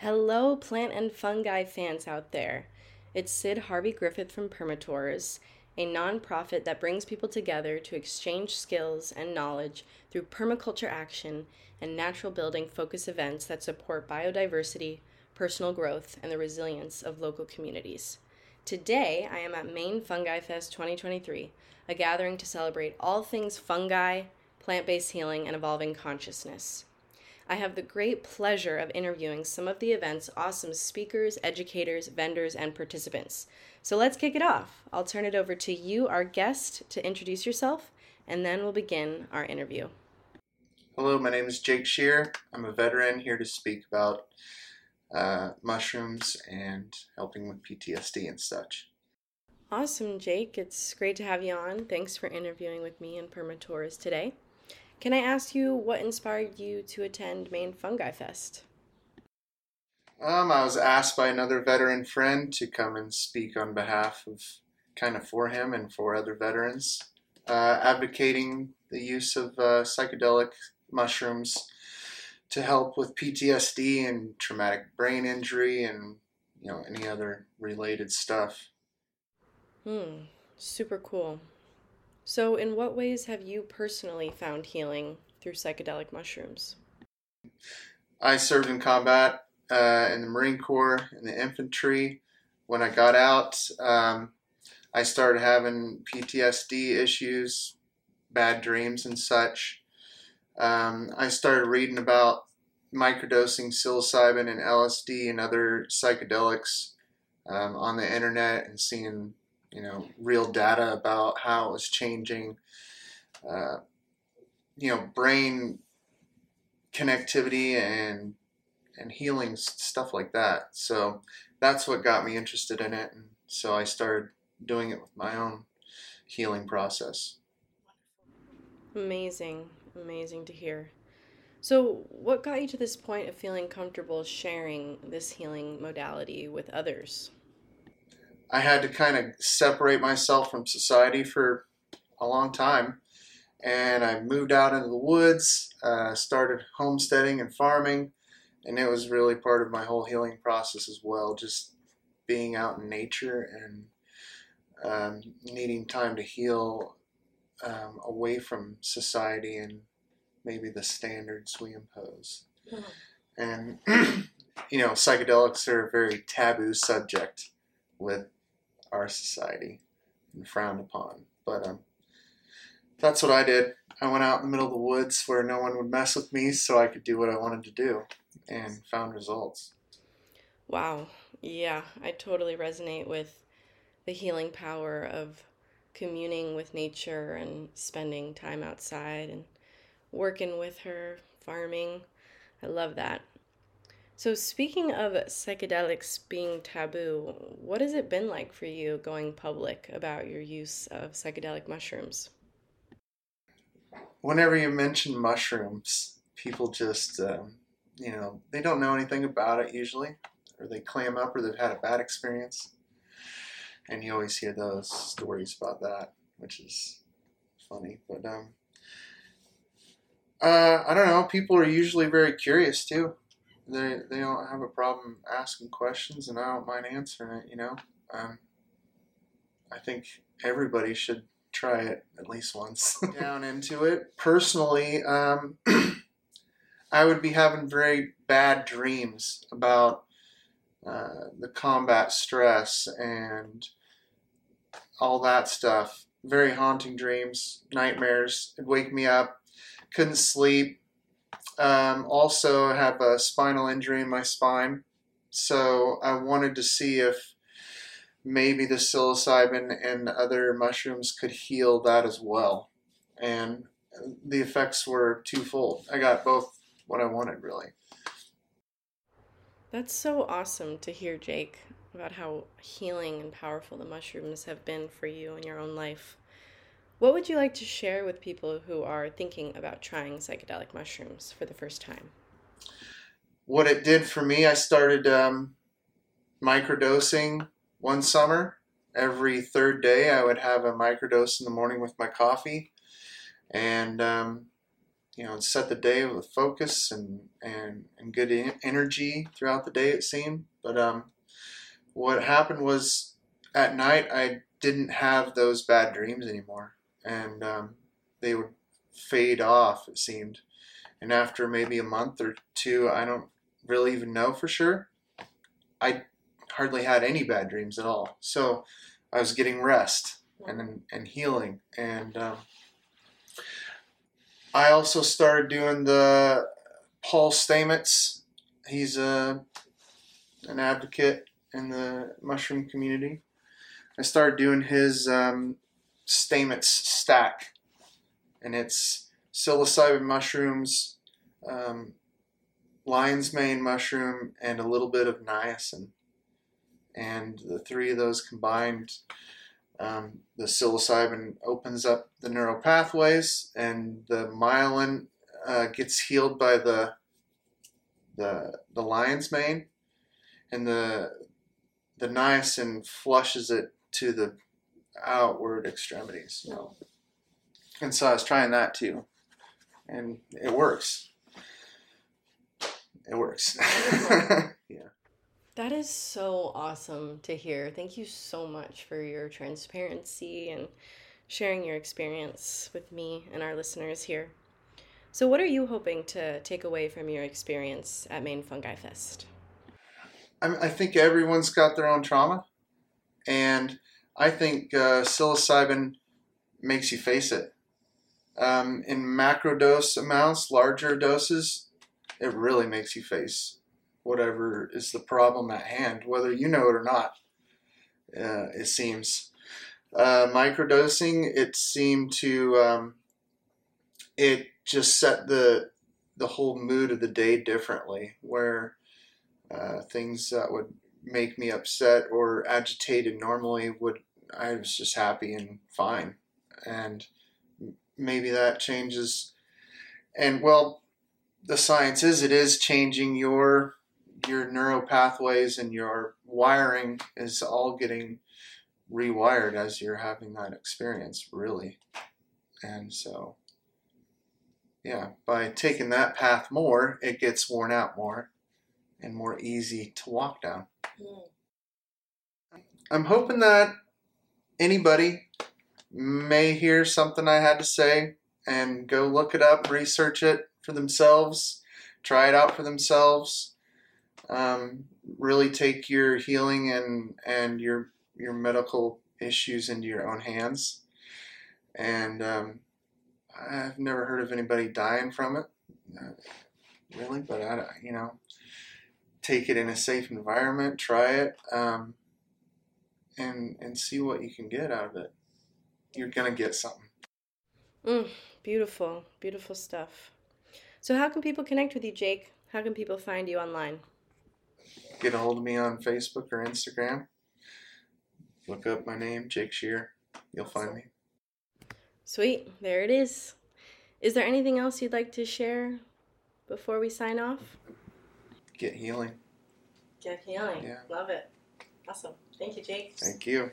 Hello, plant and fungi fans out there. It's Sid Harvey Griffith from Permatours, a nonprofit that brings people together to exchange skills and knowledge through permaculture action and natural building focus events that support biodiversity, personal growth, and the resilience of local communities. Today, I am at Maine Fungi Fest 2023, a gathering to celebrate all things fungi, plant based healing, and evolving consciousness. I have the great pleasure of interviewing some of the event's awesome speakers, educators, vendors, and participants. So let's kick it off. I'll turn it over to you, our guest, to introduce yourself, and then we'll begin our interview. Hello, my name is Jake Shearer. I'm a veteran here to speak about uh, mushrooms and helping with PTSD and such. Awesome, Jake. It's great to have you on. Thanks for interviewing with me and Permatours today. Can I ask you what inspired you to attend Maine Fungi Fest? Um, I was asked by another veteran friend to come and speak on behalf of kind of for him and for other veterans, uh, advocating the use of uh, psychedelic mushrooms to help with PTSD and traumatic brain injury and you know any other related stuff. Hmm, super cool. So, in what ways have you personally found healing through psychedelic mushrooms? I served in combat uh, in the Marine Corps, in the infantry. When I got out, um, I started having PTSD issues, bad dreams, and such. Um, I started reading about microdosing psilocybin and LSD and other psychedelics um, on the internet and seeing you know real data about how it was changing uh, you know brain connectivity and and healing stuff like that. So that's what got me interested in it and so i started doing it with my own healing process. Amazing. Amazing to hear. So what got you to this point of feeling comfortable sharing this healing modality with others I had to kind of separate myself from society for a long time. And I moved out into the woods, uh, started homesteading and farming, and it was really part of my whole healing process as well. Just being out in nature and um, needing time to heal um, away from society and maybe the standards we impose. Mm-hmm. And, you know, psychedelics are a very taboo subject with our society and frowned upon. But um, that's what I did. I went out in the middle of the woods where no one would mess with me so I could do what I wanted to do and found results. Wow. Yeah, I totally resonate with the healing power of communing with nature and spending time outside and working with her, farming. I love that. So, speaking of psychedelics being taboo, what has it been like for you going public about your use of psychedelic mushrooms? Whenever you mention mushrooms, people just, um, you know, they don't know anything about it usually, or they clam up, or they've had a bad experience. And you always hear those stories about that, which is funny. But um, uh, I don't know. People are usually very curious too they they don't have a problem asking questions, and I don't mind answering it. You know, um, I think everybody should try it at least once. Down into it personally, um, I would be having very bad dreams about uh, the combat stress and all that stuff. Very haunting dreams, nightmares. It'd wake me up, couldn't sleep um, also, I have a spinal injury in my spine, so I wanted to see if maybe the psilocybin and other mushrooms could heal that as well. And the effects were twofold. I got both what I wanted, really. That's so awesome to hear, Jake, about how healing and powerful the mushrooms have been for you in your own life. What would you like to share with people who are thinking about trying psychedelic mushrooms for the first time? What it did for me, I started um, microdosing one summer. Every third day, I would have a microdose in the morning with my coffee. And um, you know, set the day with focus and and and good energy throughout the day. It seemed, but um, what happened was at night I didn't have those bad dreams anymore, and um, they would fade off. It seemed, and after maybe a month or two, I don't really even know for sure. I hardly had any bad dreams at all. So I was getting rest and and healing, and um, I also started doing the Paul Stamets. He's a an advocate in the mushroom community. I started doing his um, Stamets stack, and it's psilocybin mushrooms, um, lion's mane mushroom, and a little bit of niacin. And the three of those combined, um, the psilocybin opens up the neural pathways, and the myelin uh, gets healed by the the the lion's mane, and the the niacin flushes it to the outward extremities. You know. And so I was trying that too, and it works. It works. yeah. That is so awesome to hear. Thank you so much for your transparency and sharing your experience with me and our listeners here. So, what are you hoping to take away from your experience at Maine Fungi Fest? I, I think everyone's got their own trauma, and I think uh, psilocybin makes you face it. Um, in macro dose amounts, larger doses, it really makes you face whatever is the problem at hand, whether you know it or not. Uh, it seems uh, microdosing. It seemed to um, it just set the the whole mood of the day differently, where uh, things that would make me upset or agitated normally would I was just happy and fine, and maybe that changes. And well, the science is it is changing your your neural pathways and your wiring is all getting rewired as you're having that experience, really. And so, yeah, by taking that path more, it gets worn out more and more easy to walk down. I'm hoping that anybody may hear something I had to say and go look it up, research it for themselves, try it out for themselves. Um, really take your healing and and your your medical issues into your own hands. And um, I've never heard of anybody dying from it, uh, really. But I, you know, take it in a safe environment, try it, um, and and see what you can get out of it. You're gonna get something. Mm, beautiful, beautiful stuff. So, how can people connect with you, Jake? How can people find you online? Get a hold of me on Facebook or Instagram. Look up my name, Jake Shearer. You'll find me. Sweet, there it is. Is there anything else you'd like to share before we sign off? Get healing. Get healing. Yeah. Love it. Awesome. Thank you, Jake. Thank you.